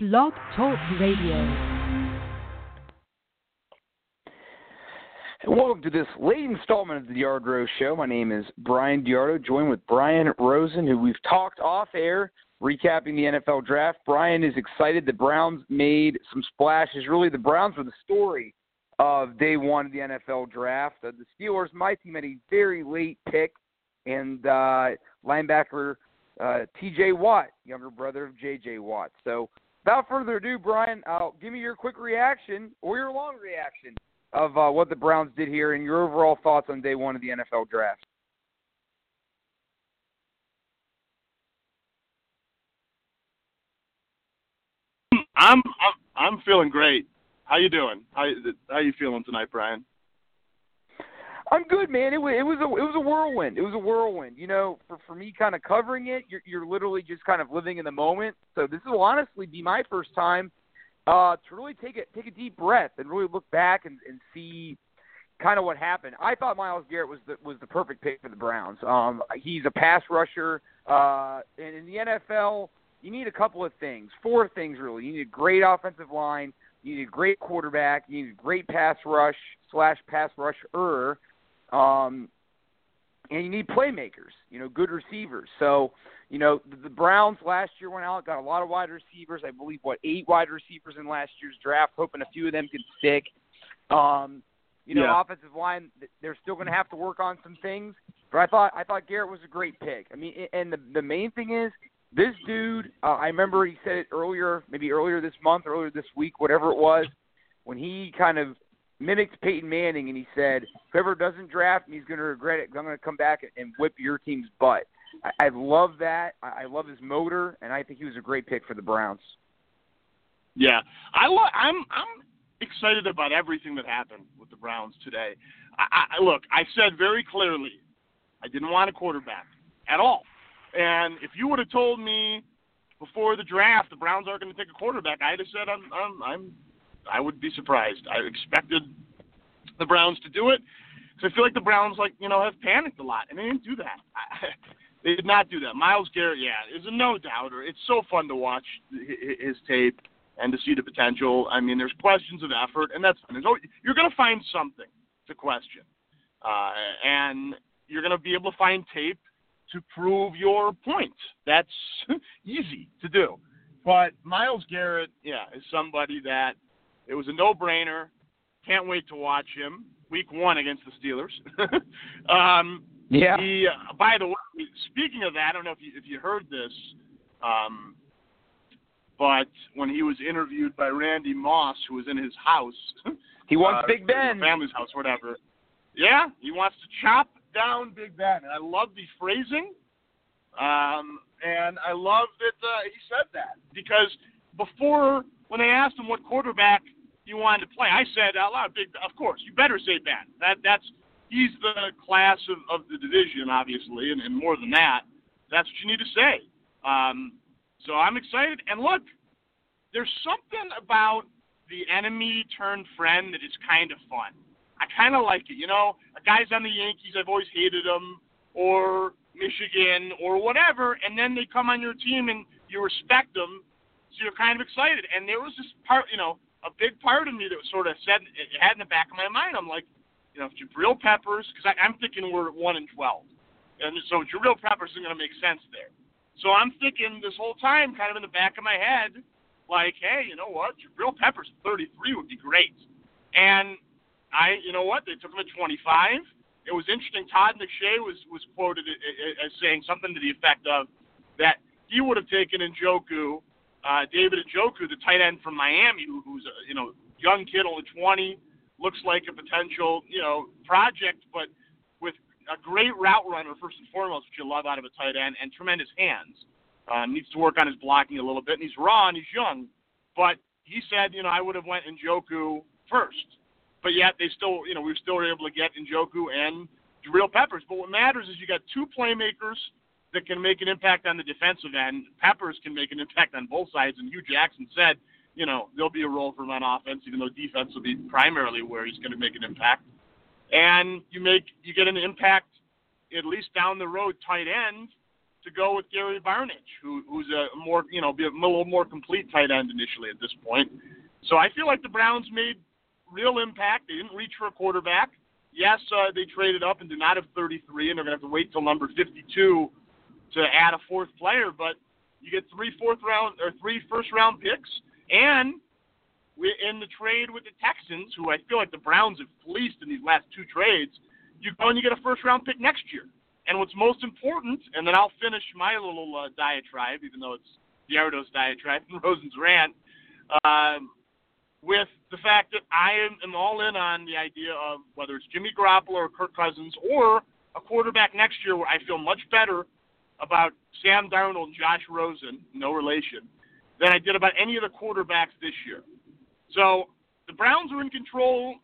Blog Talk Radio. And welcome to this late installment of the DeArd-Ro Show. My name is Bryan DeArdo, joined with Brian Rosen, who we've talked off air, recapping the NFL draft. Brian is excited the Browns made some splashes. Really, the Browns were the story of day one of the NFL draft. Uh, the Steelers, my team, had a very late pick, and uh, linebacker uh, T.J. Watt, younger brother of J.J. Watt. So without further ado, Brian, uh, give me your quick reaction or your long reaction of uh, what the Browns did here and your overall thoughts on day one of the NFL draft. I'm I'm I'm feeling great. How you doing? How how you feeling tonight, Brian? I'm good, man. It was it was a it was a whirlwind. It was a whirlwind. You know, for for me, kind of covering it, you're you're literally just kind of living in the moment. So this will honestly be my first time uh, to really take a take a deep breath and really look back and, and see kind of what happened. I thought Myles Garrett was the was the perfect pick for the Browns. Um, he's a pass rusher, uh, and in the NFL, you need a couple of things, four things really. You need a great offensive line, you need a great quarterback, you need a great pass rush slash pass rusher um, and you need playmakers, you know, good receivers. So, you know, the, the Browns last year went out, got a lot of wide receivers. I believe what eight wide receivers in last year's draft, hoping a few of them can stick. Um, you know, Yeah. offensive line, they're still going to have to work on some things. But I thought I thought Garrett was a great pick. I mean, and the the main thing is this dude. Uh, I remember he said it earlier, maybe earlier this month, earlier this week, whatever it was, when he kind of mimicked Peyton Manning and he said, "Whoever doesn't draft me is going to regret it. I'm going to come back and whip your team's butt." I, I love that. I, I love his motor, and I think he was a great pick for the Browns. Yeah, I lo- I'm I'm excited about everything that happened with the Browns today. I, I look, I said very clearly, I didn't want a quarterback at all. And if you would have told me before the draft the Browns aren't going to take a quarterback, I'd have said I'm I'm I'm I would be surprised. I expected the Browns to do it because I feel like the Browns like you know have panicked a lot, and they didn't do that. I, they did not do that. Myles Garrett, yeah, is a no doubter. It's so fun to watch hi- hi- his tape and to see the potential. I mean, there's questions of effort, and that's. There's always, you're going to find something to question, uh, and you're going to be able to find tape to prove your point. That's easy to do. But Myles Garrett, yeah, is somebody that it was a no-brainer. Can't wait to watch him week one against the Steelers. um, Yeah. he, uh, by the way, speaking of that, I don't know if you if you heard this, um, but when he was interviewed by Randy Moss, who was in his house, He wants uh, Big Ben. family's house, whatever. Yeah, he wants to chop down Big Ben, and I love the phrasing, um, and I love that uh, he said that because before when they asked him what quarterback he wanted to play, I said out loud, "Big, of course, you better say Ben. That that's he's the class of, of the division, obviously, and, and more than that, that's what you need to say." Um, so I'm excited, and look, there's something about the enemy turned friend that is kind of fun. I kind of like it. You know, a guy's on the Yankees, I've always hated him, or Michigan, or whatever, and then they come on your team and you respect them, so you're kind of excited. And there was this part, you know, a big part of me that was sort of said, it had in the back of my mind, I'm like, you know, Jabril Peppers, because I'm thinking we're at 1 and 12. And so Jabril Peppers isn't going to make sense there. So I'm thinking this whole time, kind of in the back of my head, like, hey, you know what? Jabril Peppers at 33 would be great. And I, you know what? They took him at 25. It was interesting. Todd McShay was was quoted a- a- as saying something to the effect of that he would have taken Njoku, uh, David Njoku, the tight end from Miami, who, who's a you know young kid, only 20, looks like a potential you know project, but with a great route runner first and foremost, which you love out of a tight end, and tremendous hands. Um, needs to work on his blocking a little bit, and he's raw and he's young. But he said, you know, I would have went Njoku first, but yet they still, you know, we still were able to get Njoku and Jabril Peppers. But what matters is you got two playmakers that can make an impact on the defensive end. Peppers can make an impact on both sides, and Hue Jackson said, you know, there'll be a role for him on offense, even though defense will be primarily where he's going to make an impact. And you make you get an impact at least down the road tight end to go with Gary Barnidge, who, who's a more, you know, be a little more complete tight end initially at this point. So I feel like the Browns made real impact. They didn't reach for a quarterback. Yes, uh, they traded up and do not have 33, and they're going to have to wait till number 52 to add a fourth player. But you get three fourth round or three first round picks, and we, in the trade with the Texans, who I feel like the Browns have fleeced in these last two trades, you go and you get a first round pick next year. And what's most important, and then I'll finish my little uh, diatribe, even though it's the DeArdo's diatribe and Rosen's rant, um, with the fact that I am, am all in on the idea of whether it's Jimmy Garoppolo or Kirk Cousins or a quarterback next year where I feel much better about Sam Darnold, Josh Rosen, no relation, than I did about any of the quarterbacks this year. So the Browns are in control.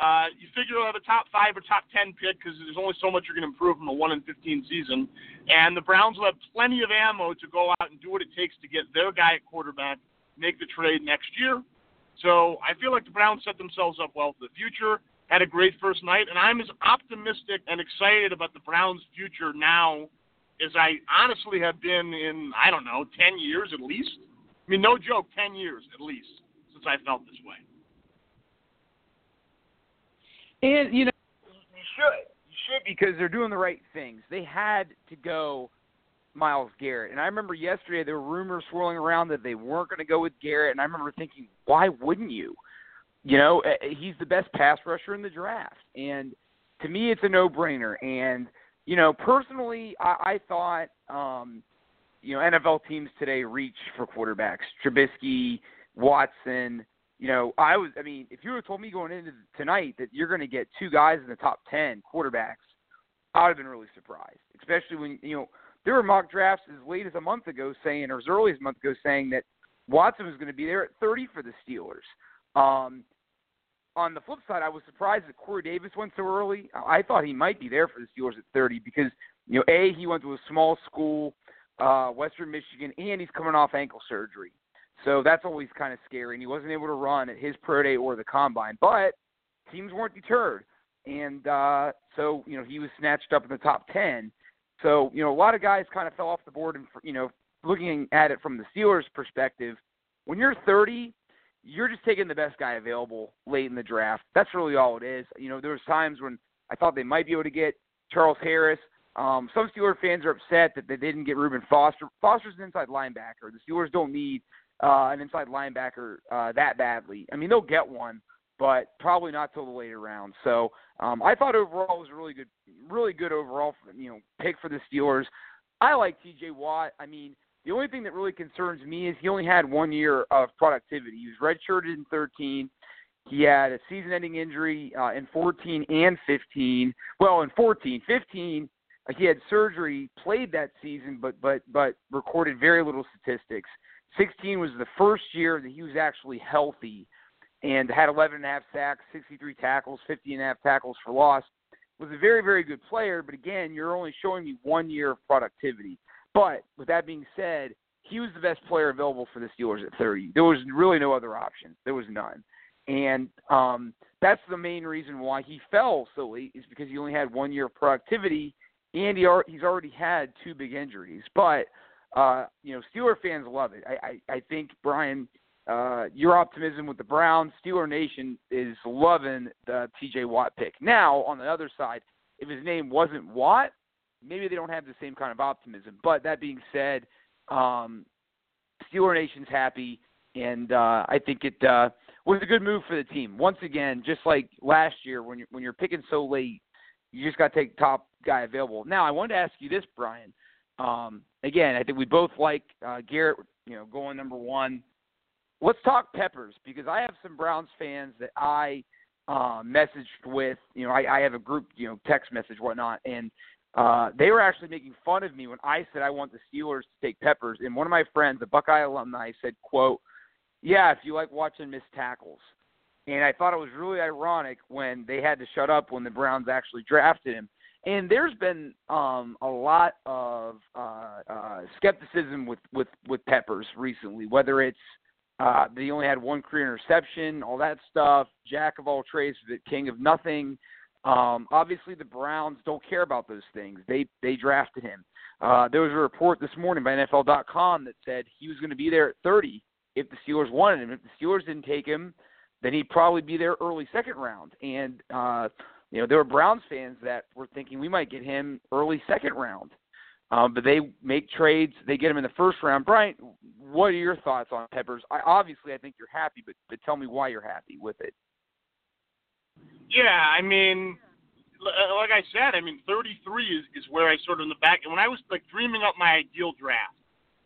Uh, you figure you'll have a top five or top ten pick because there's only so much you're going to improve from a one in fifteen season, and the Browns will have plenty of ammo to go out and do what it takes to get their guy at quarterback, make the trade next year. So I feel like the Browns set themselves up well for the future. Had a great first night, and I'm as optimistic and excited about the Browns' future now as I honestly have been in I don't know ten years at least. I mean, no joke, ten years at least since I felt this way. And you know, you should, you should because they're doing the right things. They had to go Myles Garrett, and I remember yesterday there were rumors swirling around that they weren't going to go with Garrett, and I remember thinking, why wouldn't you? You know, eh, eh, he's the best pass rusher in the draft, and to me, it's a no-brainer. And you know, personally, I, I thought, um, you know, NFL teams today reach for quarterbacks. Trubisky, Watson. You know, I was. I mean, if you have told me going into tonight that you're going to get two guys in the top ten quarterbacks, I would have been really surprised. Especially when you know there were mock drafts as late as a month ago saying, or as early as a month ago saying that Watson was going to be there at 30 for the Steelers. Um, on the flip side, I was surprised that Corey Davis went so early. I thought he might be there for the Steelers at 30 because, you know, A, he went to a small school, uh, Western Michigan, and he's coming off ankle surgery. So that's always kind of scary. And he wasn't able to run at his pro day or the combine. But teams weren't deterred. And uh, so, you know, he was snatched up in the top 10. So, you know, a lot of guys kind of fell off the board and, you know, looking at it from the Steelers' perspective, when you're 30, you're just taking the best guy available late in the draft. That's really all it is. You know, there was times when I thought they might be able to get Charles Harris. Um, some Steelers fans are upset that they didn't get Reuben Foster. Foster's an inside linebacker. The Steelers don't need uh, an inside linebacker uh, that badly. I mean, they'll get one, but probably not till the later rounds. So um, I thought overall was a really good, really good overall, you know, pick for the Steelers. I like T.J. Watt. I mean, the only thing that really concerns me is he only had one year of productivity. He was redshirted in 13. He had a season-ending injury uh, in 14 and 15. Well, in 14, 15, uh, he had surgery, played that season, but but but recorded very little statistics. 16 was the first year that he was actually healthy, and had 11 and a half sacks, 63 tackles, 50 and a half tackles for loss. Was a very very good player, but again, you're only showing me one year of productivity. But with that being said, he was the best player available for the Steelers at 30. There was really no other option. There was none. And um, that's the main reason why he fell so late is because he only had one year of productivity, and he he's already had two big injuries. But uh, you know, Steeler fans love it. I, I, I think Brian, uh, your optimism with the Browns, Steeler Nation is loving the T.J. Watt pick. Now, on the other side, if his name wasn't Watt, maybe they don't have the same kind of optimism. But that being said, um, Steeler Nation's happy, and uh, I think it uh, was a good move for the team. Once again, just like last year, when you're when you're picking so late, you just got to take top guy available. Now, I wanted to ask you this, Brian. Um, again, I think we both like uh, Garrett, you know, going number one. Let's talk Peppers because I have some Browns fans that I uh, messaged with. You know, I, I have a group, you know, text message, whatnot, and uh, they were actually making fun of me when I said I want the Steelers to take Peppers. And one of my friends, a Buckeye alumni, said, "quote Yeah, if you like watching missed tackles." And I thought it was really ironic when they had to shut up when the Browns actually drafted him. And there's been um, a lot of uh, uh, skepticism with, with, with Peppers recently, whether it's uh, that he only had one career interception, all that stuff, jack of all trades, the king of nothing. Um, obviously, the Browns don't care about those things. They they drafted him. Uh, there was a report this morning by NFL.com that said he was going to be there at 30 if the Steelers wanted him. If the Steelers didn't take him, then he'd probably be there early second round. And uh, you know, there were Browns fans that were thinking we might get him early second round. Um, but they make trades, they get him in the first round. Brian, what are your thoughts on Peppers? I, obviously, I think you're happy, but, but tell me why you're happy with it. Yeah, I mean, uh, like I said, I mean, 33 is, is where I sort of in the back. And when I was like dreaming up my ideal draft,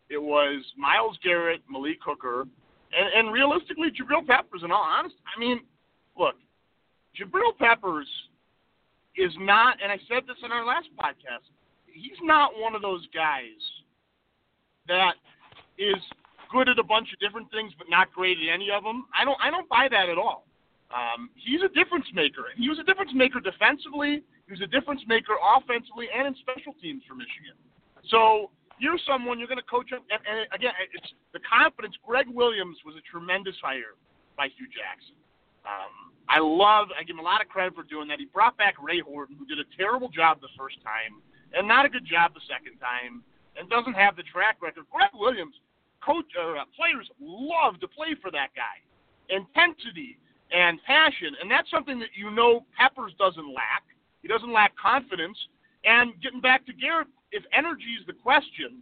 it was Myles Garrett, Malik Hooker, and, and realistically, Jabril Peppers. In all honesty, I mean, look, Jabril Peppers is not, and I said this in our last podcast he's not one of those guys that is good at a bunch of different things but not great at any of them. I don't I don't buy that at all. Um, he's a difference maker. He was a difference maker defensively. He was a difference maker offensively and in special teams for Michigan. So you're someone you're going to coach him. And, and again, it's the confidence. Gregg Williams was a tremendous hire by Hue Jackson. Um, I love. I give him a lot of credit for doing that. He brought back Ray Horton, who did a terrible job the first time and not a good job the second time, and doesn't have the track record. Gregg Williams, coach or uh, players love to play for that guy. Intensity and passion, and that's something that you know Peppers doesn't lack. He doesn't lack confidence. And getting back to Garrett, if energy is the question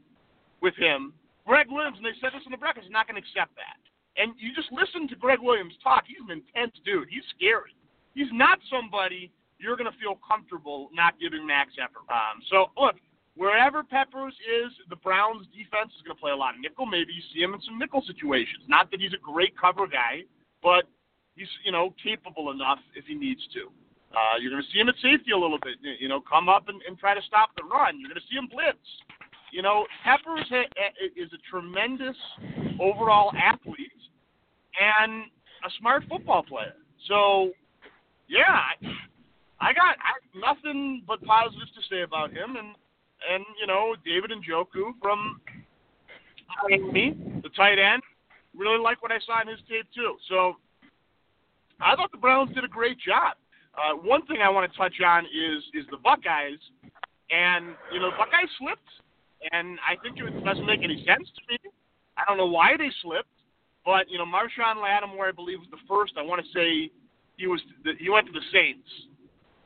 with him, Gregg Williams, and they said this in the breakfast, is not going to accept that. And you just listen to Gregg Williams talk. He's an intense dude. He's scary. He's not somebody you're going to feel comfortable not giving max effort. Um, so look, wherever Peppers is, the Browns defense is going to play a lot of nickel. Maybe you see him in some nickel situations. Not that he's a great cover guy, but he's you know capable enough if he needs to. Uh, you're going to see him at safety a little bit. You know, come up and, and try to stop the run. You're going to see him blitz. You know, Peppers ha- is a tremendous overall athlete and a smart football player. So, yeah, I got I, nothing but positives to say about him, and and you know David Njoku from Miami, the tight end, really like what I saw in his tape too. So I thought the Browns did a great job. Uh, one thing I want to touch on is is the Buckeyes, and you know the Buckeyes slipped, and I think it doesn't make any sense to me. I don't know why they slipped, but you know Marshon Lattimore, I believe, was the first. I want to say he was the, he went to the Saints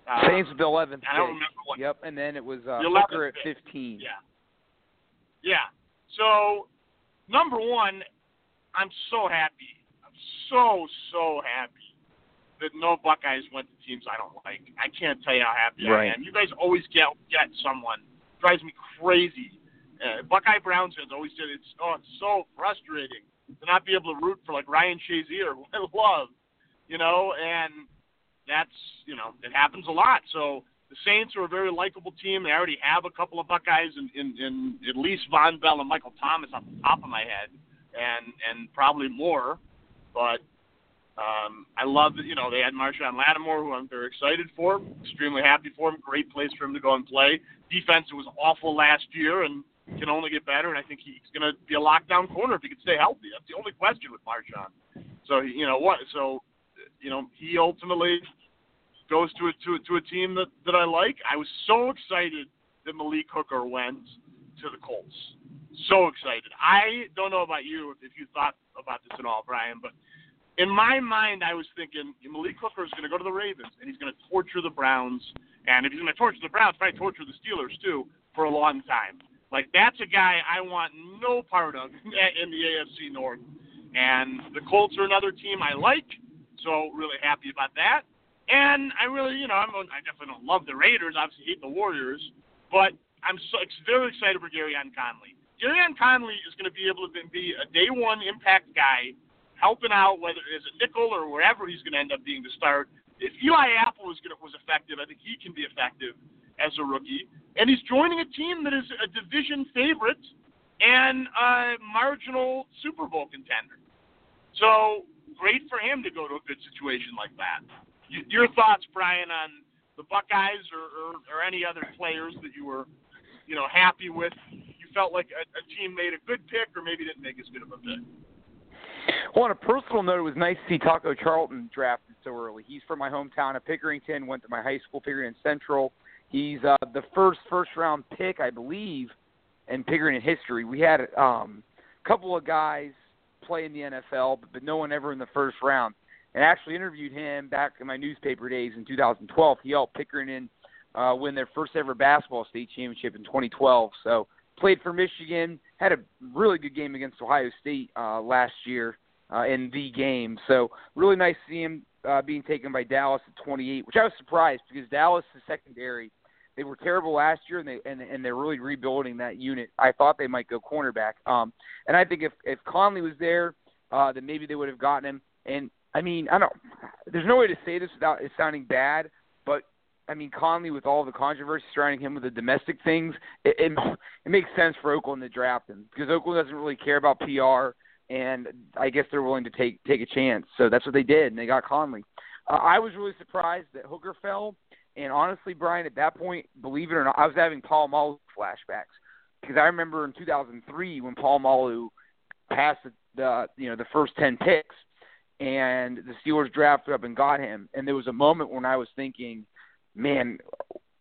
uh, Saints with the 11th. I don't remember what. Yep, and then it was uh, Hooker at 15. Yeah. Yeah. So, number one, I'm so happy. I'm so so happy that no Buckeyes went to teams I don't like. I can't tell you how happy right. I am. You guys always get get someone drives me crazy. Uh, Buckeye Browns fans always said it's oh it's so frustrating to not be able to root for like Ryan Shazier, who I love, you know, and that's you know it happens a lot. So the Saints are a very likable team. They already have a couple of Buckeyes in, in, in at least Vonn Bell and Michael Thomas off the top of my head, and and probably more. But um, I love you know they had Marshon Lattimore, who I'm very excited for. Extremely happy for him. Great place for him to go and play. Defense was awful last year and can only get better. And I think he's going to be a lockdown corner if he can stay healthy. That's the only question with Marshon. So you know what? So you know he ultimately goes to a to a, to a team that that I like. I was so excited that Malik Hooker went to the Colts. So excited. I don't know about you if you thought about this at all, Brian, but in my mind, I was thinking Malik Hooker is going to go to the Ravens and he's going to torture the Browns, and if he's going to torture the Browns, probably torture the Steelers too for a long time. Like that's a guy I want no part of in the AFC North. And the Colts are another team I like, so really happy about that. And I really, you know, I'm, I definitely don't love the Raiders. Obviously, hate the Warriors, but I'm so very excited for Gareon Conley. Gareon Conley is going to be able to be a day one impact guy, helping out whether it is a nickel or wherever he's going to end up being to start. If Eli Apple was to, was effective, I think he can be effective as a rookie. And he's joining a team that is a division favorite and a marginal Super Bowl contender. So great for him to go to a good situation like that your thoughts, Brian, on the Buckeyes or, or, or any other players that you were, you know, happy with? You felt like a, a team made a good pick, or maybe didn't make as good of a pick. Well, on a personal note, it was nice to see Taco Charlton drafted so early. He's from my hometown of Pickerington. Went to my high school, Pickerington Central. He's uh, the first first round pick, I believe, in Pickerington history. We had um, a couple of guys play in the NFL, but, but no one ever in the first round. And actually interviewed him back in my newspaper days in 2012. He helped Pickerington uh, win their first ever basketball state championship in 2012. So played for Michigan, had a really good game against Ohio State uh, last year uh, in the game. So really nice to see him uh, being taken by Dallas at 28, which I was surprised because Dallas secondary. They were terrible last year, and they and, and they're really rebuilding that unit. I thought they might go cornerback, um, and I think if if Conley was there, uh, then maybe they would have gotten him. And I mean, I don't. There's no way to say this without it sounding bad, but I mean, Conley with all the controversy surrounding him with the domestic things, it, it, it makes sense for Oakland to draft him because Oakland doesn't really care about PR, and I guess they're willing to take take a chance. So that's what they did, and they got Conley. Uh, I was really surprised that Hooker fell, and honestly, Brian, at that point, believe it or not, I was having Polamalu flashbacks because I remember in 2003 when Polamalu passed the, the you know the first ten picks, and the Steelers drafted up and got him, and there was a moment when I was thinking man,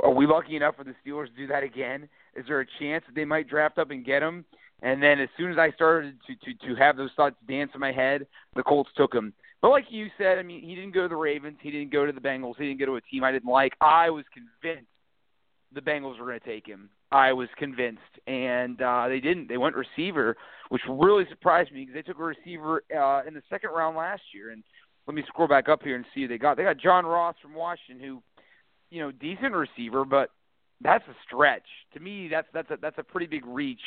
are we lucky enough for the Steelers to do that again? Is there a chance that they might draft up and get him? And then as soon as I started to to to have those thoughts dance in my head, the Colts took him. But like you said, I mean, he didn't go to the Ravens, he didn't go to the Bengals, he didn't go to a team I didn't like. I was convinced the Bengals were going to take him. I was convinced, and uh, they didn't. They went receiver, which really surprised me because they took a receiver uh, in the second round last year. And let me scroll back up here and see who they got. They got John Ross from Washington, who you know, decent receiver, but that's a stretch. To me, that's that's a that's a pretty big reach.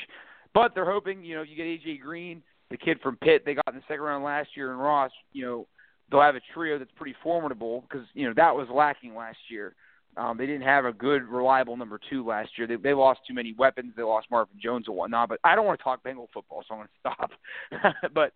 But they're hoping, you know, you get AJ Green, the kid from Pitt they got in the second round last year, and Ross, you know, they'll have a trio that's pretty formidable because you know that was lacking last year. Um, they didn't have a good, reliable number two last year. They, they lost too many weapons. They lost Marvin Jones and whatnot. But I don't want to talk Bengal football, so I'm going to stop. but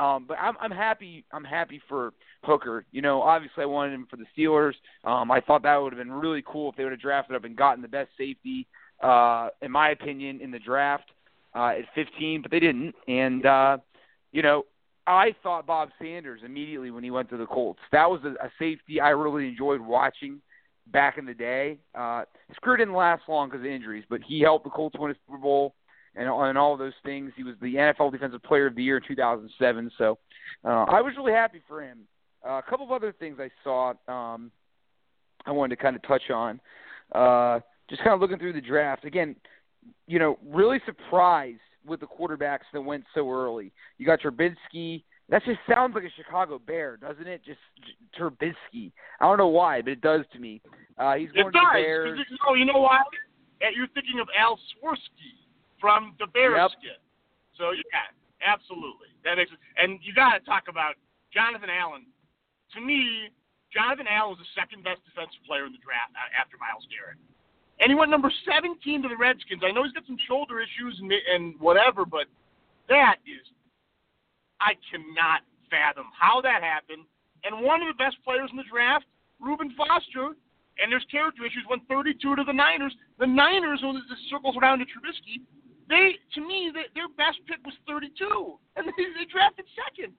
um, but I'm I'm happy I'm happy for Hooker. You know, obviously I wanted him for the Steelers. Um, I thought that would have been really cool if they would have drafted up and gotten the best safety, uh, in my opinion, in the draft uh, at 15, but they didn't. And uh, you know, I thought Bob Sanders immediately when he went to the Colts. That was a, a safety I really enjoyed watching back in the day. Uh, his career didn't last long because of injuries, but he helped the Colts win a Super Bowl and and all those things. He was the NFL Defensive Player of the Year in 2007. So uh, I was really happy for him. Uh, a couple of other things I saw um, I wanted to kind of touch on. Uh, just kind of looking through the draft again. You know, really surprised with the quarterbacks that went so early. You got Trubisky. That just sounds like a Chicago Bear, doesn't it? Just Trubisky. I don't know why, but it does to me. Uh, he's going it to does, the Bears. You know, you know why? You're thinking of Al Swirsky from the Bearskin. Yep. So yeah, absolutely. That makes sense. and you got to talk about Jonathan Allen. To me, Jonathan Allen was the second best defensive player in the draft after Myles Garrett. And he went number 17 to the Redskins. I know he's got some shoulder issues and, and whatever, but that is, I cannot fathom how that happened. And one of the best players in the draft, Reuben Foster, and there's character issues, went 32 to the Niners. The Niners, when this circles around to Trubisky, they to me they, their best pick was 32, and they, they drafted second.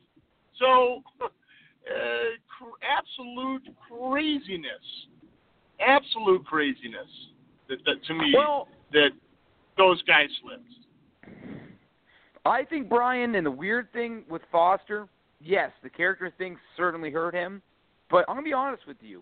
So, uh, cr- absolute craziness, absolute craziness. That, that to me well, that those guys slipped. I think Brian, and the weird thing with Foster, yes, the character thing certainly hurt him. But I'm gonna be honest with you.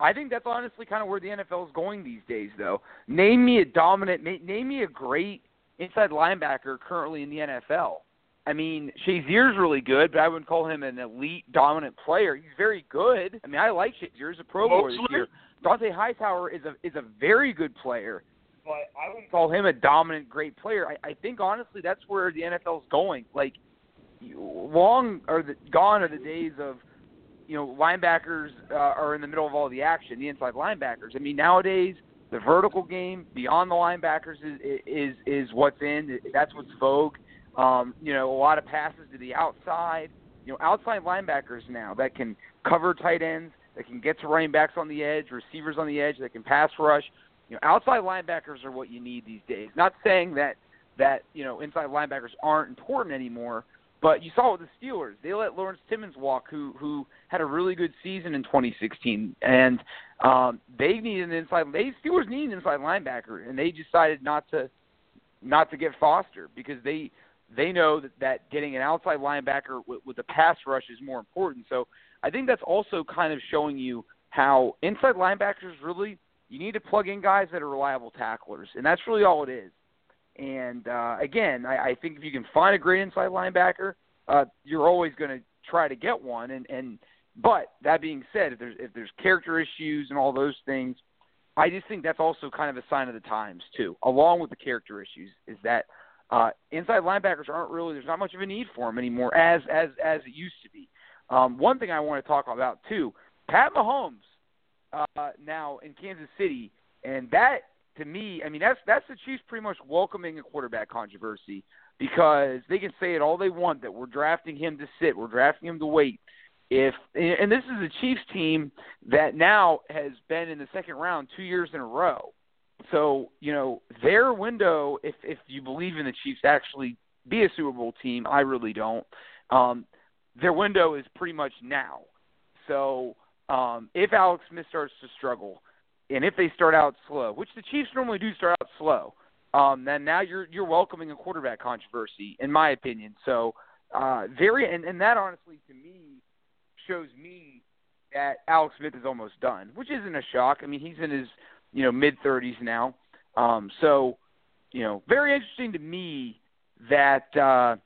I think that's honestly kind of where the NFL is going these days, though. Name me a dominant, name me a great inside linebacker currently in the NFL. I mean, Shazier's really good, but I wouldn't call him an elite dominant player. He's very good. I mean, I like Shazier. He's a Pro Bowler this year. Dont'a Hightower is a is a very good player, but I wouldn't call him a dominant, great player. I, I think honestly that's where the NFL is going. Like, long are the gone are the days of you know, linebackers uh, are in the middle of all the action, the inside linebackers. I mean, nowadays the vertical game beyond the linebackers is is is what's in. That's what's vogue. Um, you know, a lot of passes to the outside. You know, outside linebackers now that can cover tight ends, that can get to running backs on the edge, receivers on the edge, that can pass rush. You know, outside linebackers are what you need these days. Not saying that that you know inside linebackers aren't important anymore, But you saw with the Steelers, they let Lawrence Timmons walk, who who had a really good season in 2016, and um, they needed an inside. They Steelers need an inside linebacker, and they decided not to not to get Foster because they they know that, that getting an outside linebacker with, with the pass rush is more important. So I think that's also kind of showing you how inside linebackers really you need to plug in guys that are reliable tacklers, and that's really all it is. And uh, again, I, I think if you can find a great inside linebacker, uh, you're always going to try to get one. And, and but that being said, if there's if there's character issues and all those things, I just think that's also kind of a sign of the times too. Along with the character issues, is that uh, inside linebackers aren't really there's not much of a need for them anymore as as as it used to be. Um, one thing I want to talk about too, Pat Mahomes uh, now in Kansas City, and that to me, I mean that's that's the Chiefs pretty much welcoming a quarterback controversy because they can say it all they want that we're drafting him to sit, we're drafting him to wait. If and this is a Chiefs team that now has been in the second round two years in a row. So you know their window, if if you believe in the Chiefs actually be a Super Bowl team, I really don't. Um, their window is pretty much now. So um, if Alex Smith starts to struggle, and if they start out slow, which the Chiefs normally do start out slow, um, then now you're you're welcoming a quarterback controversy, in my opinion. So uh, very, and, and that honestly to me shows me that Alex Smith is almost done, which isn't a shock. I mean, he's in his you know mid 30s now, um, so you know very interesting to me that uh,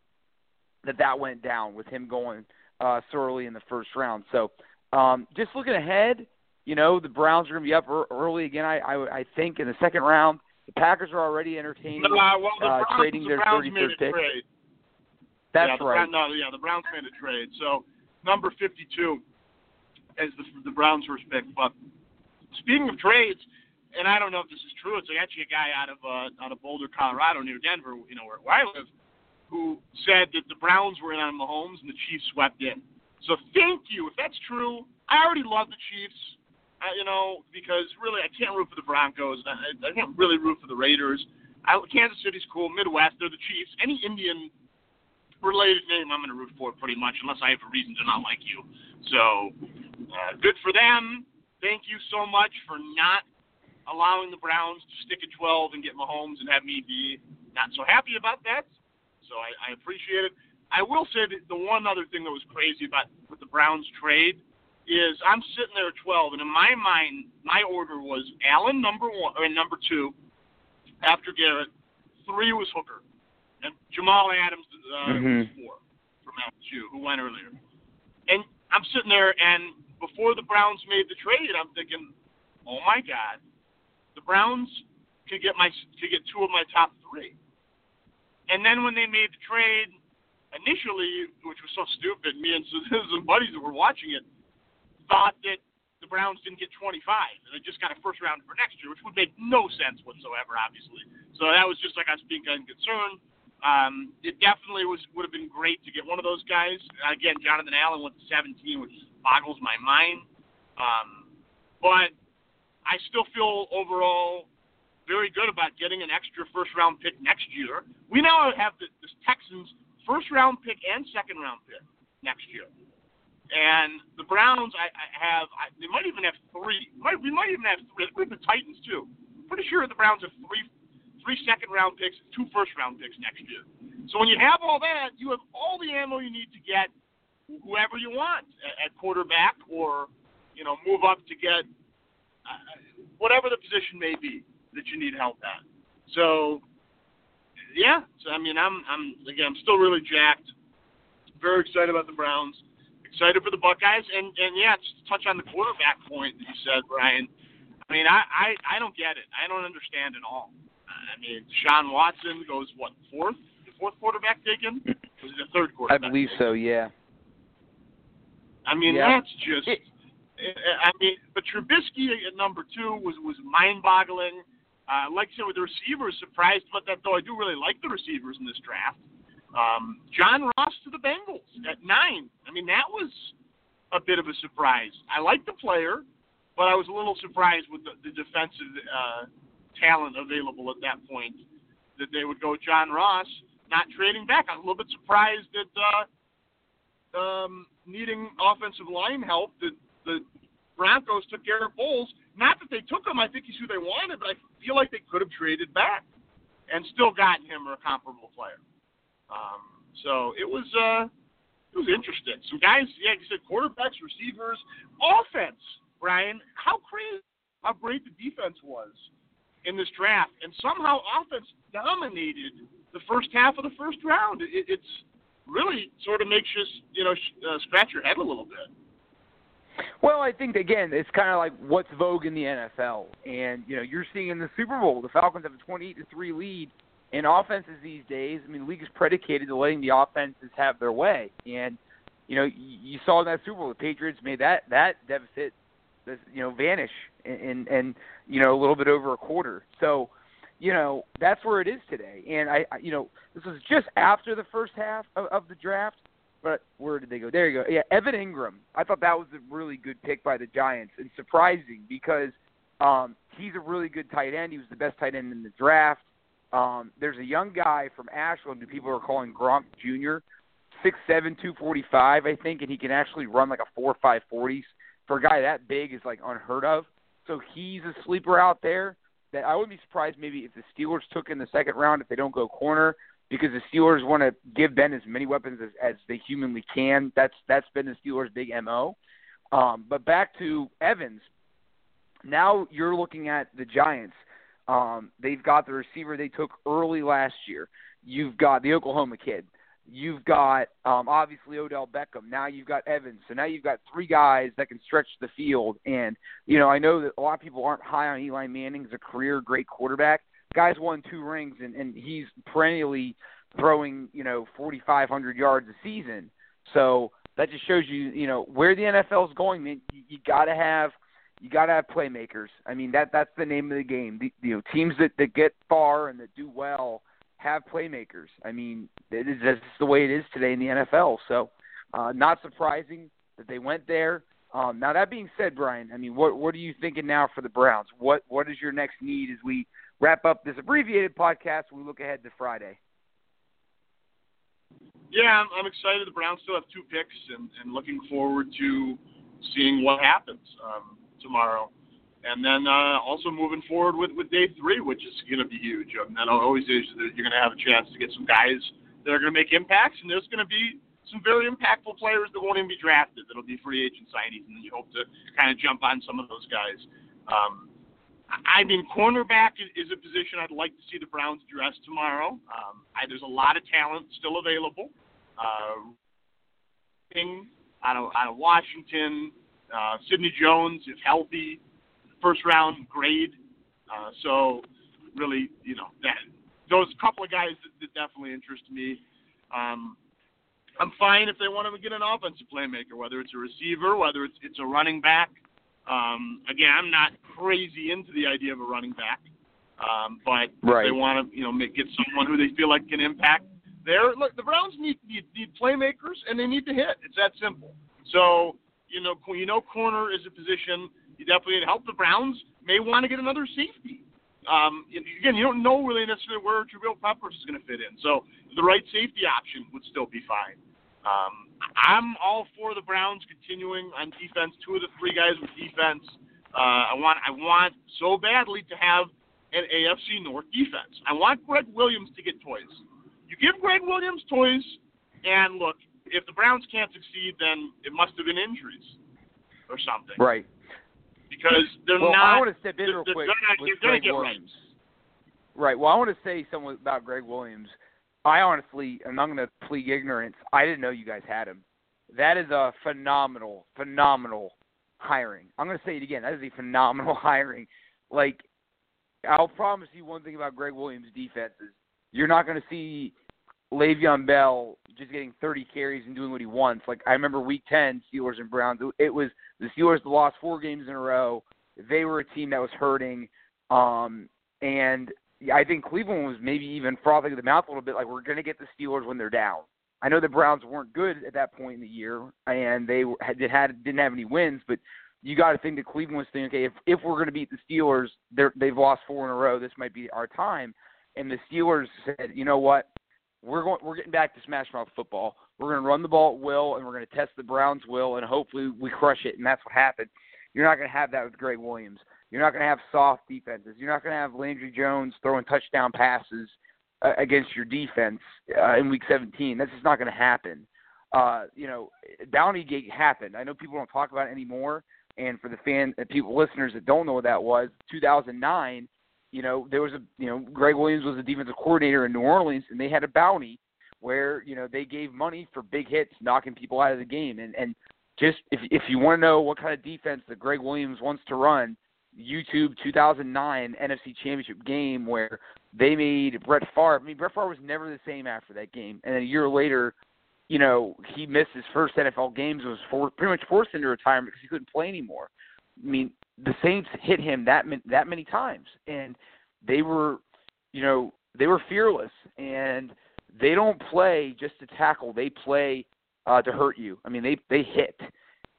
that that went down with him going uh, so early in the first round. So um, just looking ahead, you know, the Browns are going to be up early again. I, I I think in the second round. The Packers are already entertaining uh, well, the uh, trading the their Browns 33rd pick. Trade. That's yeah, the right. No, yeah, the Browns made a trade. So number 52 is the the Browns' first pick. But speaking of trades, and I don't know if this is true. It's actually a guy out of uh, out of Boulder, Colorado, near Denver, you know where, where I live, who said that the Browns were in on Mahomes and the Chiefs swept in. So thank you. If that's true, I already love the Chiefs. Uh, you know, because really I can't root for the Broncos. I, I can't really root for the Raiders. I, Kansas City's cool. Midwest, they're the Chiefs. Any Indian related name I'm going to root for pretty much, unless I have a reason to not like you. So uh, good for them. Thank you so much for not allowing the Browns to stick at 12 and get Mahomes and have me be not so happy about that. So I, I appreciate it. I will say that the one other thing that was crazy about with the Browns trade is I'm sitting there at 12, and in my mind, my order was Allen number one or number two, after Garrett. Three was Hooker, and Jamal Adams uh, Mhm. was four from LSU, who went earlier. And I'm sitting there, and before the Browns made the trade, I'm thinking, oh my God, the Browns could get my could get two of my top three. And then when they made the trade, initially, which was so stupid, me and some buddies that were watching it thought that the Browns didn't get 25 and they just got a first round for next year, which would make no sense whatsoever, obviously. So that was just like us being concerned. Um, it definitely was would have been great to get one of those guys. Again, Jonathan Allen went to 17, which boggles my mind. Um, but I still feel overall very good about getting an extra first round pick next year. We now have the, the Texans first round pick and second round pick next year. And the Browns, I, I have, I, they might even have three. Might, we might even have three. We have the Titans too. Pretty sure the Browns have three, three second round picks, two first round picks next year. So when you have all that, you have all the ammo you need to get whoever you want at, at quarterback, or you know, move up to get uh, whatever the position may be that you need help at. So yeah, so I mean, I'm, I'm again, I'm still really jacked. Very excited about the Browns excited for the Buckeyes, and and yeah, just to touch on the quarterback point that you said, Brian. I mean, I I, I don't get it. I don't understand at all. I mean, Sean Watson goes what fourth? The fourth quarterback taken? Was it the third I quarterback? believe so. Yeah. I mean, Yeah. that's just. I mean, but Trubisky at number two was was mind-boggling. Uh, like I said, with the receivers, surprised about that though. I do really like the receivers in this draft. Um, John Ross to the Bengals at nine. I mean, that was a bit of a surprise. I like the player, but I was a little surprised with the, the defensive uh, talent available at that point that they would go John Ross. not trading back. I'm a little bit surprised that uh, um, needing offensive line help that the Broncos took Garett Bolles. Not that they took him, I think he's who they wanted, but I feel like they could have traded back and still gotten him or a comparable player. Um, so it was uh, it was interesting. Some guys, yeah, you said quarterbacks, receivers, offense. Brian, how crazy, how great the defense was in this draft, and somehow offense dominated the first half of the first round. It, it's really sort of makes you, you know, uh, scratch your head a little bit. Well, I think again, it's kind of like what's vogue in the NFL, and you know, you're seeing in the Super Bowl, the Falcons have a 28 to three lead in offenses these days. I mean, the league is predicated to letting the offenses have their way, and you know, you saw in that Super Bowl, the Patriots made that that deficit, you know, vanish in, in, in you know a little bit over a quarter. So, you know, that's where it is today. And I, I you know, this was just after the first half of, of the draft. But where did they go? There you go. Yeah, Evan Engram. I thought that was a really good pick by the Giants, and surprising because um, he's a really good tight end. He was the best tight end in the draft. Um, there's a young guy from Ashland who people are calling Gronk Jr. Six seven, two forty five, I think, and he can actually run like a four five forty. For a guy that big is like unheard of. So he's a sleeper out there that I wouldn't be surprised maybe if the Steelers took in the second round if they don't go corner because the Steelers want to give Ben as many weapons as, as they humanly can. That's that's been the Steelers' big mo. Um, but back to Evans. Now you're looking at the Giants. Um, they've got the receiver they took early last year. You've got the Oklahoma kid. You've got um, obviously Odell Beckham. Now you've got Evans. So now you've got three guys that can stretch the field. And you know I know that a lot of people aren't high on Eli Manning as a career great quarterback guy's won two rings and, and he's perennially throwing, you know, 4,500 yards a season. So that just shows you, you know, where the NFL is going. Man, you, you got to have you got to have playmakers. I mean, that that's the name of the game. The, you know, teams that that get far and that do well have playmakers. I mean, it is that's the way it is today in the NFL. So, uh, not surprising that they went there. Um, now that being said, Brian, I mean, what what are you thinking now for the Browns? What what is your next need as we wrap up this abbreviated podcast. We look ahead to Friday. Yeah, I'm, I'm excited. The Browns still have two picks, and, and looking forward to seeing what happens um, tomorrow. And then uh, also moving forward with, with day three, which is going to be huge. Um, that always is you're going to have a chance to get some guys that are going to make impacts, and there's going to be some very impactful players that won't even be drafted. That'll be free agent signings, and you hope to kind of jump on some of those guys. Um, I mean, cornerback is a position I'd like to see the Browns address tomorrow. Um, I, there's a lot of talent still available. Uh, out of out of Washington, uh, Sidney Jones, if healthy, first round grade. Uh, so really, you know, that those couple of guys that, that definitely interest me. Um, I'm fine if they want to get an offensive playmaker, whether it's a receiver, whether it's it's a running back. Um, again, I'm not crazy into the idea of a running back, um, but right. they want to, you know, make, get someone who they feel like can impact there. Look, the Browns need, need need playmakers and they need to hit. It's that simple. So you know, you know, corner is a position you definitely need. help. The Browns may want to get another safety. Um, again, you don't know really necessarily where Jabril Peppers is going to fit in. So the right safety option would still be fine. Um, I'm all for the Browns continuing on defense. Two of the three guys with defense. Uh, I want I want so badly to have an AFC North defense. I want Gregg Williams to get toys. You give Gregg Williams toys, and look, if the Browns can't succeed, then it must have been injuries or something. Right. Because they're well, not. I want to step in real quick gonna, with Gregg Williams. Right. right. Well, I want to say something about Gregg Williams. I honestly, and I'm going to plead ignorance. I didn't know you guys had him. That is a phenomenal, phenomenal hiring. I'm going to say it again. That is a phenomenal hiring. Like, I'll promise you one thing about Gregg Williams' defenses. You're not going to see Le'Veon Bell just getting 30 carries and doing what he wants. Like I remember Week 10, Steelers and Browns. It was the Steelers lost four games in a row. They were a team that was hurting, um, and I think Cleveland was maybe even frothing at the mouth a little bit, like we're going to get the Steelers when they're down. I know the Browns weren't good at that point in the year, and they had, had didn't have any wins, but you got to think that Cleveland was thinking, okay, if if we're going to beat the Steelers, they're, they've lost four in a row. This might be our time. And the Steelers said, you know what? we're going we're getting back to smash mouth football. We're going to run the ball at will, and we're going to test the Browns' will, and hopefully we crush it. And that's what happened. You're not going to have that with Gregg Williams. You're not going to have soft defenses. You're not going to have Landry Jones throwing touchdown passes uh, against your defense uh, in Week 17. That's just not going to happen. Uh, you know, Bounty Gate happened. I know people don't talk about it anymore. And for the fan, uh, people, listeners that don't know what that was, 2009 you know, there was a you know, Gregg Williams was a defensive coordinator in New Orleans and they had a bounty where, you know, they gave money for big hits, knocking people out of the game. And and just if if you want to know what kind of defense that Gregg Williams wants to run, YouTube 2009 NFC Championship game where they made Brett Favre. I mean, Brett Favre was never the same after that game, and then a year later, you know, he missed his first NFL games. Was for, pretty much forced into retirement because he couldn't play anymore. I mean, the Saints hit him that that many times, and they were, you know, they were fearless, and they don't play just to tackle; they play uh, to hurt you. I mean, they they hit,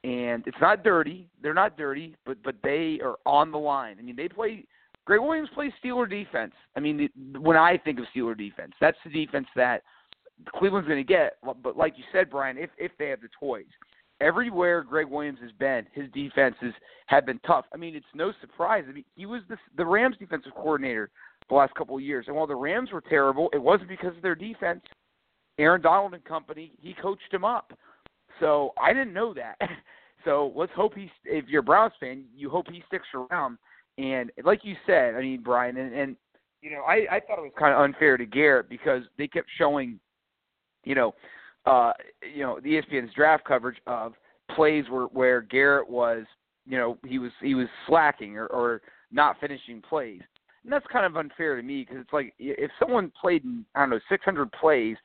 and it's not dirty. They're not dirty, but but they are on the line. I mean, they play. Gregg Williams plays Steeler defense. I mean, when I think of Steeler defense, that's the defense that Cleveland's going to get. But like you said, Brian, if if they have the toys, everywhere Gregg Williams has been, his defenses have been tough. I mean, it's no surprise. I mean, he was the the Rams defensive coordinator the last couple of years, and while the Rams were terrible, it wasn't because of their defense. Aaron Donald and company, he coached him up. So I didn't know that. so let's hope he. If you're a Browns fan, you hope he sticks around. And like you said, I mean, Brian, and, and you know, I I thought it was kind of unfair to Garrett because they kept showing, you know, uh, you know, the ESPN's draft coverage of plays where where Garrett was, you know, he was he was slacking or, or not finishing plays. And that's kind of unfair to me because it's like if someone played in I don't know 600 plays,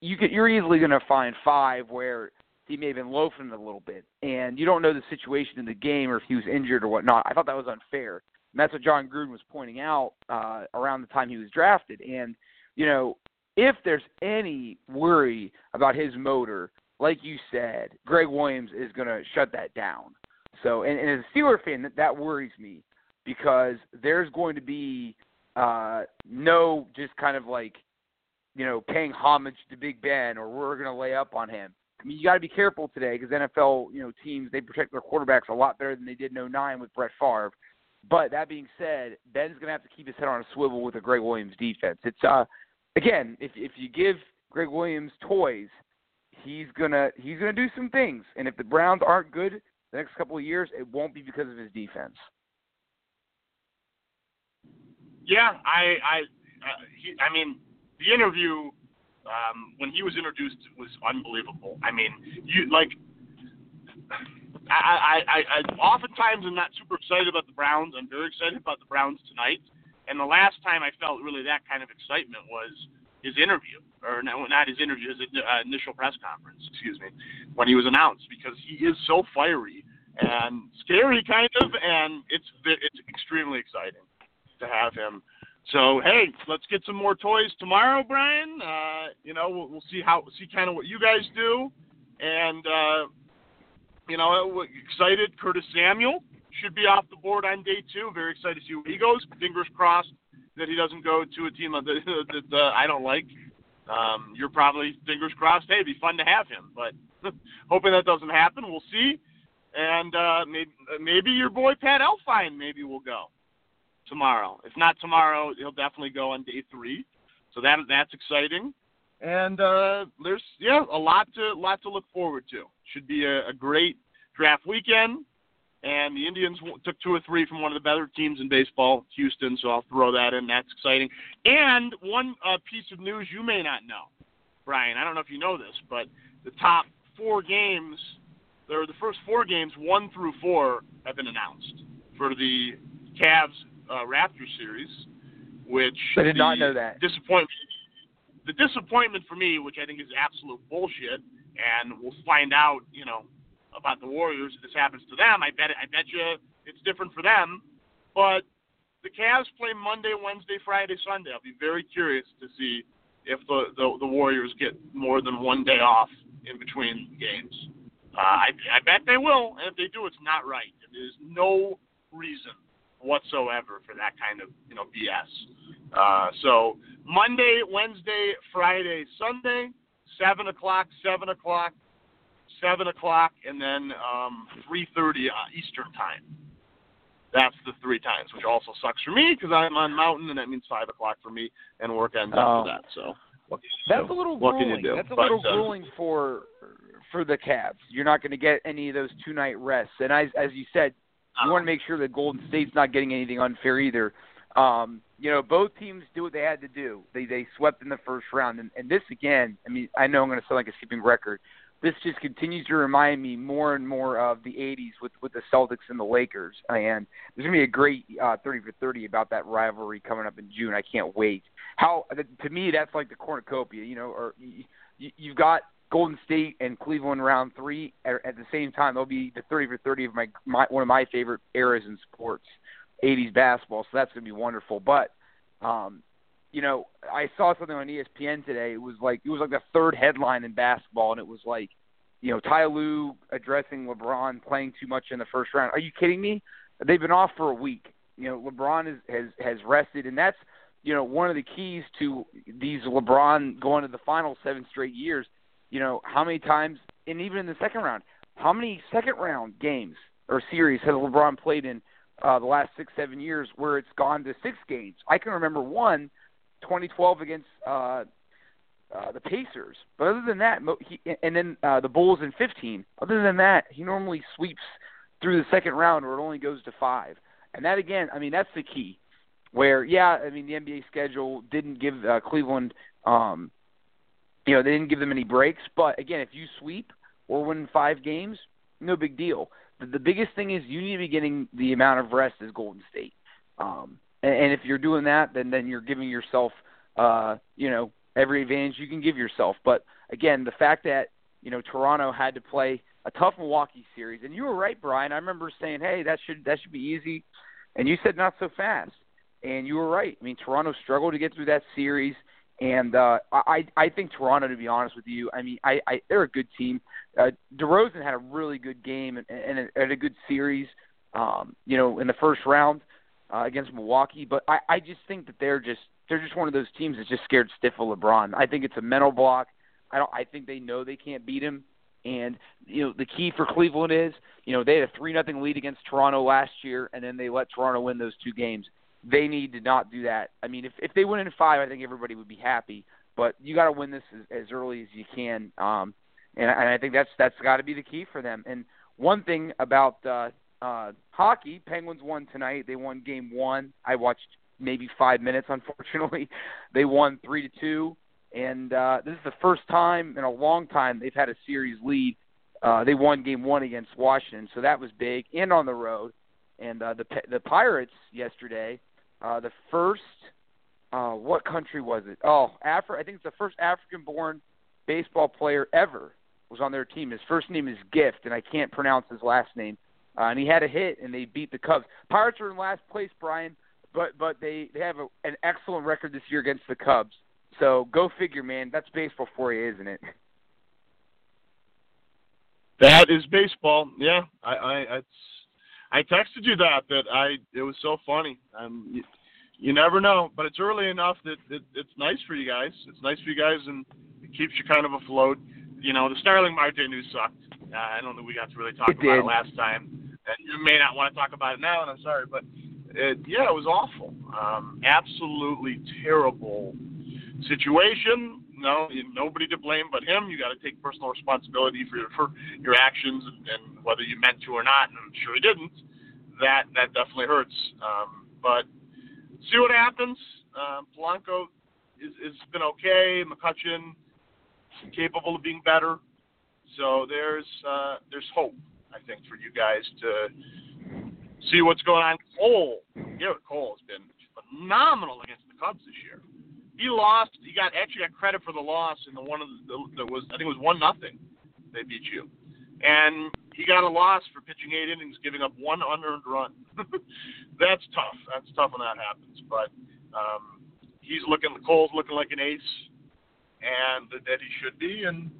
you could you're easily going to find five where he may have been loafing a little bit, and you don't know the situation in the game or if he was injured or whatnot. I thought that was unfair, and that's what Jon Gruden was pointing out uh, around the time he was drafted. And you know, if there's any worry about his motor, like you said, Gregg Williams is going to shut that down. So, and, and as a Steeler fan, that, that worries me because there's going to be uh, no just kind of like, you know, paying homage to Big Ben or we're going to lay up on him. I mean, you got to be careful today because NFL, you know, teams they protect their quarterbacks a lot better than they did in 09 with Brett Favre. But that being said, Ben's going to have to keep his head on a swivel with a Gregg Williams defense. It's uh, again, if if you give Gregg Williams toys, he's gonna he's gonna do some things. And if the Browns aren't good the next couple of years, it won't be because of his defense. Yeah, I I uh, he, I mean the interview um, when he was introduced was unbelievable. I mean, you like. I, I, I, I oftentimes am not super excited about the Browns. I'm very excited about the Browns tonight. And the last time I felt really that kind of excitement was his interview, or no, not his interview, his uh, initial press conference, excuse me, when he was announced, because he is so fiery and scary, kind of, and it's it's extremely exciting to have him. So hey, let's get some more toys tomorrow, Brian. Uh, you know, we'll, we'll see how see kind of what you guys do, and uh, you know, excited. Curtis Samuel should be off the board on day two. Very excited to see where he goes. Fingers crossed that he doesn't go to a team that, that, uh, I don't like. Um, you're probably fingers crossed. Hey, it'd be fun to have him, but hoping that doesn't happen. We'll see. And uh, maybe maybe your boy Pat Elflein maybe will go tomorrow. If not tomorrow, he'll definitely go on day three. So that that's exciting. And uh, there's yeah a lot to lot to look forward to. Should be a, a great draft weekend and the Indians took two or three from one of the better teams in baseball, Houston. So I'll throw that in. That's exciting. And one uh, piece of news you may not know, Brian. I don't know if you know this, but the top four games, or the first four games, one through four, have been announced for the Cavs uh, Raptors series. Which I did not know that. Disappointment. The disappointment for me, which I think is absolute bullshit, and we'll find out, you know, about the Warriors if this happens to them. I bet I bet you it's different for them. But the Cavs play Monday, Wednesday, Friday, Sunday. I'll be very curious to see if the the, the Warriors get more than one day off in between games. Uh, I, I bet they will, and if they do, it's not right. There's no reason whatsoever for that kind of you know BS. Uh, so Monday, Wednesday, Friday, Sunday, seven o'clock, seven o'clock, seven o'clock, and then um, three thirty uh, Eastern time. That's the three times, which also sucks for me because I'm on Mountain, and that means five o'clock for me, and work ends Oh. after that. So what can you That's do? a little What grueling. can you do? That's a But, little uh, grueling for for the Cavs. You're not going to get any of those two night rests. And as as you said, you want to make sure that Golden State's not getting anything unfair either. Um, you know, both teams do what they had to do. They they swept in the first round, and, and this again. I mean, I know I'm going to sound like a skipping record. This just continues to remind me more and more of the '80s with with the Celtics and the Lakers. And there's going to be a great uh, 30 for 30 about that rivalry coming up in June. I can't wait. How to me that's like the cornucopia. You know, or you, you- you've got Golden State and Cleveland round three at, at the same time. They'll be the 30 for 30 of my, my one of my favorite eras in sports, 80s basketball. So that's going to be wonderful. But, um, you know, I saw something on ESPN today. It was like it was like the third headline in basketball, and it was like, you know, Ty Lue addressing LeBron playing too much in the first round. Are you kidding me? They've been off for a week. You know, LeBron is, has has rested, and that's you know one of the keys to these LeBron going to the final seven straight years you know, how many times, and even in the second round, how many second round games or series has LeBron played in uh, the last six, seven years where it's gone to six games? I can remember one, 2012 against uh, uh, the Pacers. But other than that, he, and then uh, the Bulls in 15. Other than that, he normally sweeps through the second round where it only goes to five. And that again, I mean, that's the key. Where yeah, I mean the NBA schedule didn't give uh, Cleveland um, you know, they didn't give them any breaks. But again, if you sweep or win five games, no big deal. The, the biggest thing is you need to be getting the amount of rest as Golden State. Um, and, and if you're doing that, then then you're giving yourself, uh, you know, every advantage you can give yourself. But again, the fact that you know Toronto had to play a tough Milwaukee series, and you were right, Brian. I remember saying, hey, that should that should be easy, and you said not so fast. And you were right. I mean, Toronto struggled to get through that series. And uh, I I think Toronto, to be honest with you, I mean I, I they're a good team. Uh, DeRozan had a really good game and, and, a, and a good series, um, you know, in the first round uh, against Milwaukee. But I, I just think that they're just they're just one of those teams that's just scared stiff of LeBron. I think it's a mental block. I don't. I think they know they can't beat him. And you know the key for Cleveland is you know they had a three nothing lead against Toronto last year, and then they let Toronto win those two games they need to not do that. I mean, if if they win in five, I think everybody would be happy. But you got to win this as, as early as you can, um, and, and I think that's that's got to be the key for them. And one thing about uh, uh, hockey, Penguins won tonight. They won game one. I watched maybe five minutes. Unfortunately, they won three to two, and uh, this is the first time in a long time they've had a series lead. Uh, they won game one against Washington, so that was big, and on the road. And uh, the the Pirates yesterday uh, the first, uh, what country was it? Oh, Afri- I think it's the first African-born baseball player ever was on their team. His first name is Gift, and I can't pronounce his last name. Uh, and he had a hit, and they beat the Cubs. Pirates are in last place, Brian, but but they they have a, an excellent record this year against the Cubs. So go figure, man. That's baseball for you, isn't it? That is baseball. Yeah, I, I, it's, I texted you that that I it was so funny. Um, you, you never know, but it's early enough that, that it's nice for you guys. It's nice for you guys, and it keeps you kind of afloat. You know, the Starling Marte news sucked. Uh, I don't think we got to really talk It about did. it last time, and you may not want to talk about it now. And I'm sorry, but it, yeah, it was awful. Um, absolutely terrible situation. No, nobody to blame but him. You got to take personal responsibility for your for your actions and, and whether you meant to or not. And I'm sure he didn't. That that definitely hurts. Um, but see what happens. Um, Polanco is has been okay. McCutchen capable of being better. So there's uh, there's hope, I think, for you guys to see what's going on. Cole, Gerrit Cole has been phenomenal against the Cubs this year. He lost. He got actually got credit for the loss in the one of the that was I think it was one nothing. They beat you, and he got a loss for pitching eight innings, giving up one unearned run. That's tough. That's tough when that happens. But um, he's looking. The Cole's looking like an ace, and that he should be. And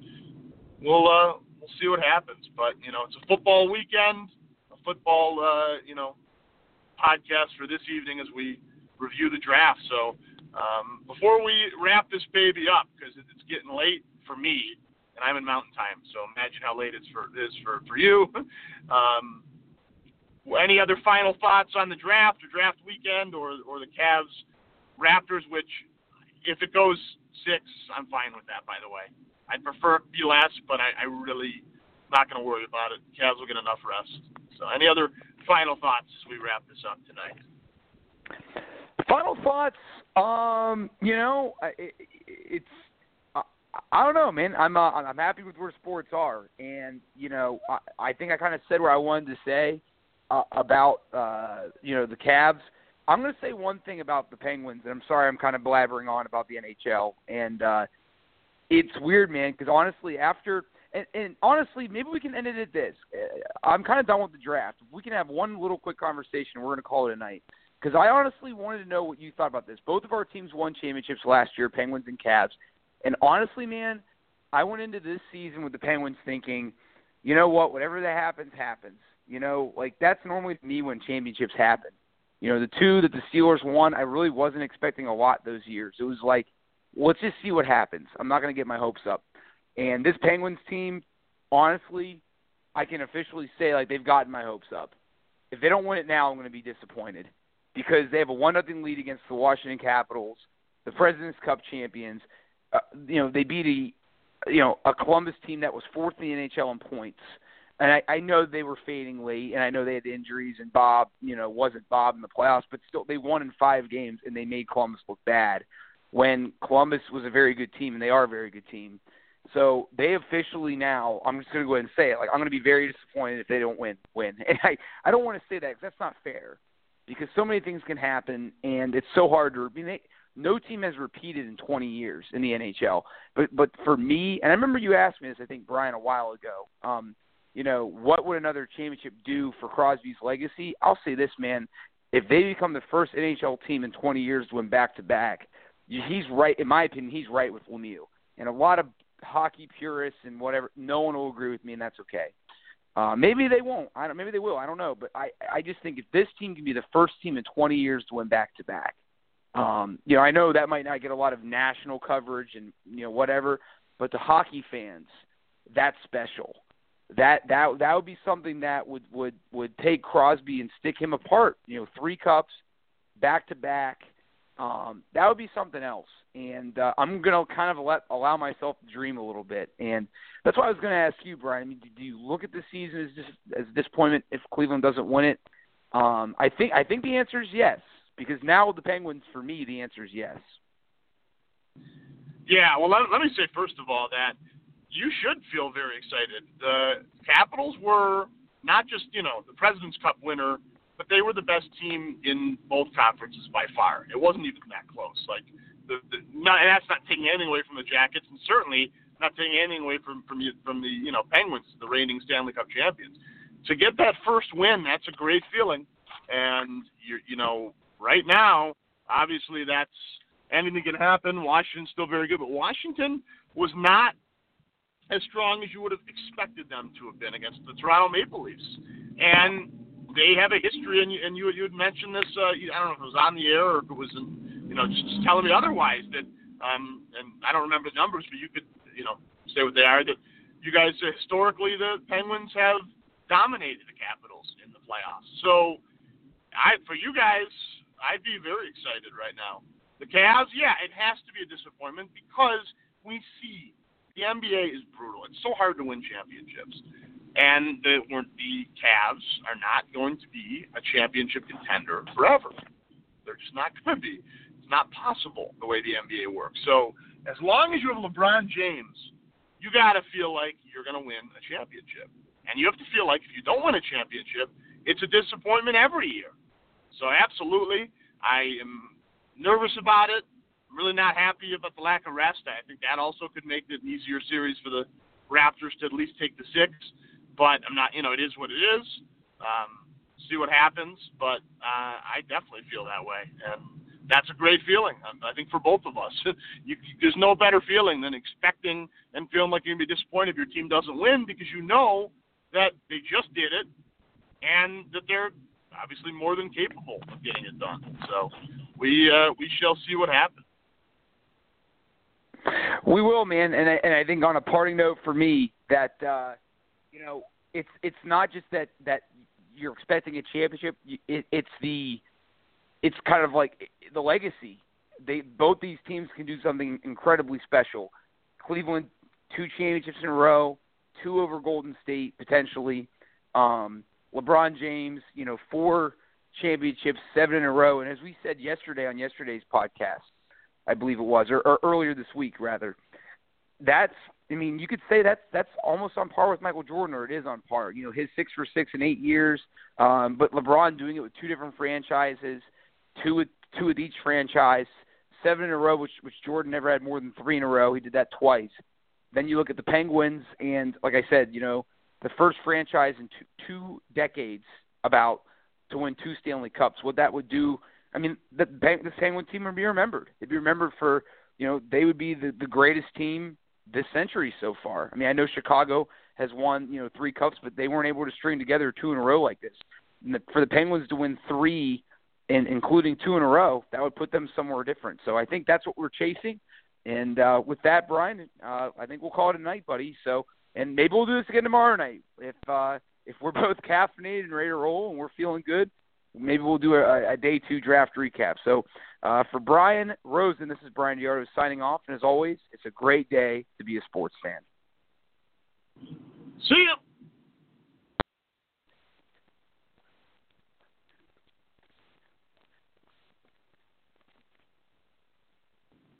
we'll uh, we'll see what happens. But you know, it's a football weekend, a football uh, you know podcast for this evening as we review the draft. So Um, before we wrap this baby up, because it's getting late for me, and I'm in Mountain Time, so imagine how late it's for it is for for you. Um, any other final thoughts on the draft or draft weekend or or the Cavs Raptors? Which, if it goes six, I'm fine with that. By the way, I'd prefer it be less, but I, I really not going to worry about it. Cavs will get enough rest. So, any other final thoughts as we wrap this up tonight? Final thoughts. Um, you know, it, it's I, I don't know, man. I'm uh, I'm happy with where sports are, and you know, I, I think I kind of said what I wanted to say uh, about uh, you know the Cavs. I'm going to say one thing about the Penguins, and I'm sorry I'm kind of blabbering on about the NHL, and uh, it's weird, man, because honestly, after and, and honestly, maybe we can end it at this. Uh, I'm kind of done with the draft. We can have one little quick conversation, we're going to call it a night. Because I honestly wanted to know what you thought about this. Both of our teams won championships last year, Penguins and Cavs. And honestly, man, I went into this season with the Penguins thinking, you know what, whatever that happens, happens. You know, like that's normally me when championships happen. You know, the two that the Steelers won, I really wasn't expecting a lot those years. It was like, let's just see what happens. I'm not going to get my hopes up. And this Penguins team, honestly, I can officially say like they've gotten my hopes up. If they don't win it now, I'm going to be disappointed because they have a one nothing lead against the Washington Capitals, the Presidents Cup champions. Uh, you know, they beat a you know a Columbus team that was fourth in the NHL in points. And I, I know they were fading late, and I know they had injuries, and Bob, you know, wasn't Bob in the playoffs, but still, they won in five games, and they made Columbus look bad when Columbus was a very good team, and they are a very good team. So they officially now, I'm just going to go ahead and say it. Like I'm going to be very disappointed if they don't win. Win, and I I don't want to say that because that's not fair, because so many things can happen, and it's so hard to. I mean, they, no team has repeated in 20 years in the NHL. But but for me, and I remember you asked me this, I think Brian a while ago. Um, you know, what would another championship do for Crosby's legacy? I'll say this, man. If they become the first NHL team in 20 years to win back to back, he's right. In my opinion, he's right with Lemieux. And a lot of hockey purists and whatever, no one will agree with me, and that's okay. Uh, maybe they won't. I don't. Maybe they will. I don't know. But I, I just think if this team can be the first team in 20 years to win back to back, um, you know, I know that might not get a lot of national coverage and you know whatever, but to hockey fans, that's special. That that that would be something that would would would take Crosby and stick him apart. You know, three cups, back to back um, that would be something else. And uh, I'm gonna kind of let allow myself to dream a little bit, and that's why I was gonna ask you, Brian. I mean, do you look at the season as just as a disappointment if Cleveland doesn't win it? Um, I think I think the answer is yes, because now with the Penguins, for me, the answer is yes. Yeah, well, let, let me say first of all that you should feel very excited. The Capitals were not just you know the President's Cup winner but they were the best team in both conferences by far. It wasn't even that close. Like the, the not, and that's not taking anything away from the Jackets, and certainly not taking anything away from from from the you know Penguins, the reigning Stanley Cup champions. To get that first win, that's a great feeling, and you you know right now, obviously that's anything can happen. Washington's still very good, but Washington was not as strong as you would have expected them to have been against the Toronto Maple Leafs. And they have a history, and you and you, you had mentioned this. Uh, I don't know if it was on the air or if it was, in, you know, just, just telling me otherwise. That, um, and I don't remember the numbers, but you could, you know, say what they are. That you guys uh, historically the Penguins have dominated the Capitals in the playoffs. So, I for you guys, I'd be very excited right now. The Cavs, yeah, it has to be a disappointment because we see the NBA is brutal. It's so hard to win championships and the, the Cavs are not going to be a championship contender forever. They're just not going to be. It's not possible the way the NBA works. So as long as you have LeBron James, you got to feel like you're going to win a championship, and you have to feel like if you don't win a championship, it's a disappointment every year. So absolutely, I am nervous about it. I'm really not happy about the lack of rest. I think that also could make it an easier series for the Raptors to at least take the six but I'm not. You know, it is what it is. Um, see what happens, but uh, I definitely feel that way, and that's a great feeling. Um, I think for both of us, you, there's no better feeling than expecting and feeling like you're gonna be disappointed if your team doesn't win because you know that they just did it and that they're obviously more than capable of getting it done. So we uh, we shall see what happens. We will, man, and I, and I think on a parting note for me that uh, you know it's it's not just that that you're expecting a championship. It, it's the it's kind of like the legacy. They both these teams can do something incredibly special. Cleveland two championships in a row, two over Golden State potentially. Um, LeBron James, you know, four championships, seven in a row. And as we said yesterday on yesterday's podcast, I believe it was, or, or earlier this week rather, that's I mean, you could say that's that's almost on par with Michael Jordan, or it is on par. You know, his six for six in eight years, um, but LeBron doing it with two different franchises, two with two with each franchise, seven in a row, which which Jordan never had more than three in a row. He did that twice. Then you look at the Penguins, and like I said, you know, the first franchise in two, two decades about to win two Stanley Cups. What that would do, I mean, the the Penguin team would be remembered. It'd be remembered for, you know, they would be the the greatest team this century so far. I mean, I know Chicago has won, you know, three cups, but they weren't able to string together two in a row like this. And the, for the Penguins to win three, and including two in a row, that would put them somewhere different. So I think that's what we're chasing. And uh, with that, Brian, uh, I think we'll call it a night, buddy. So, and maybe we'll do this again tomorrow night if uh, if we're both caffeinated and ready to roll and we're feeling good. Maybe we'll do a, a day two draft recap. So, uh, for Brian Rosen, this is Bryan DeArdo signing off. And as always, it's a great day to be a sports fan. See you.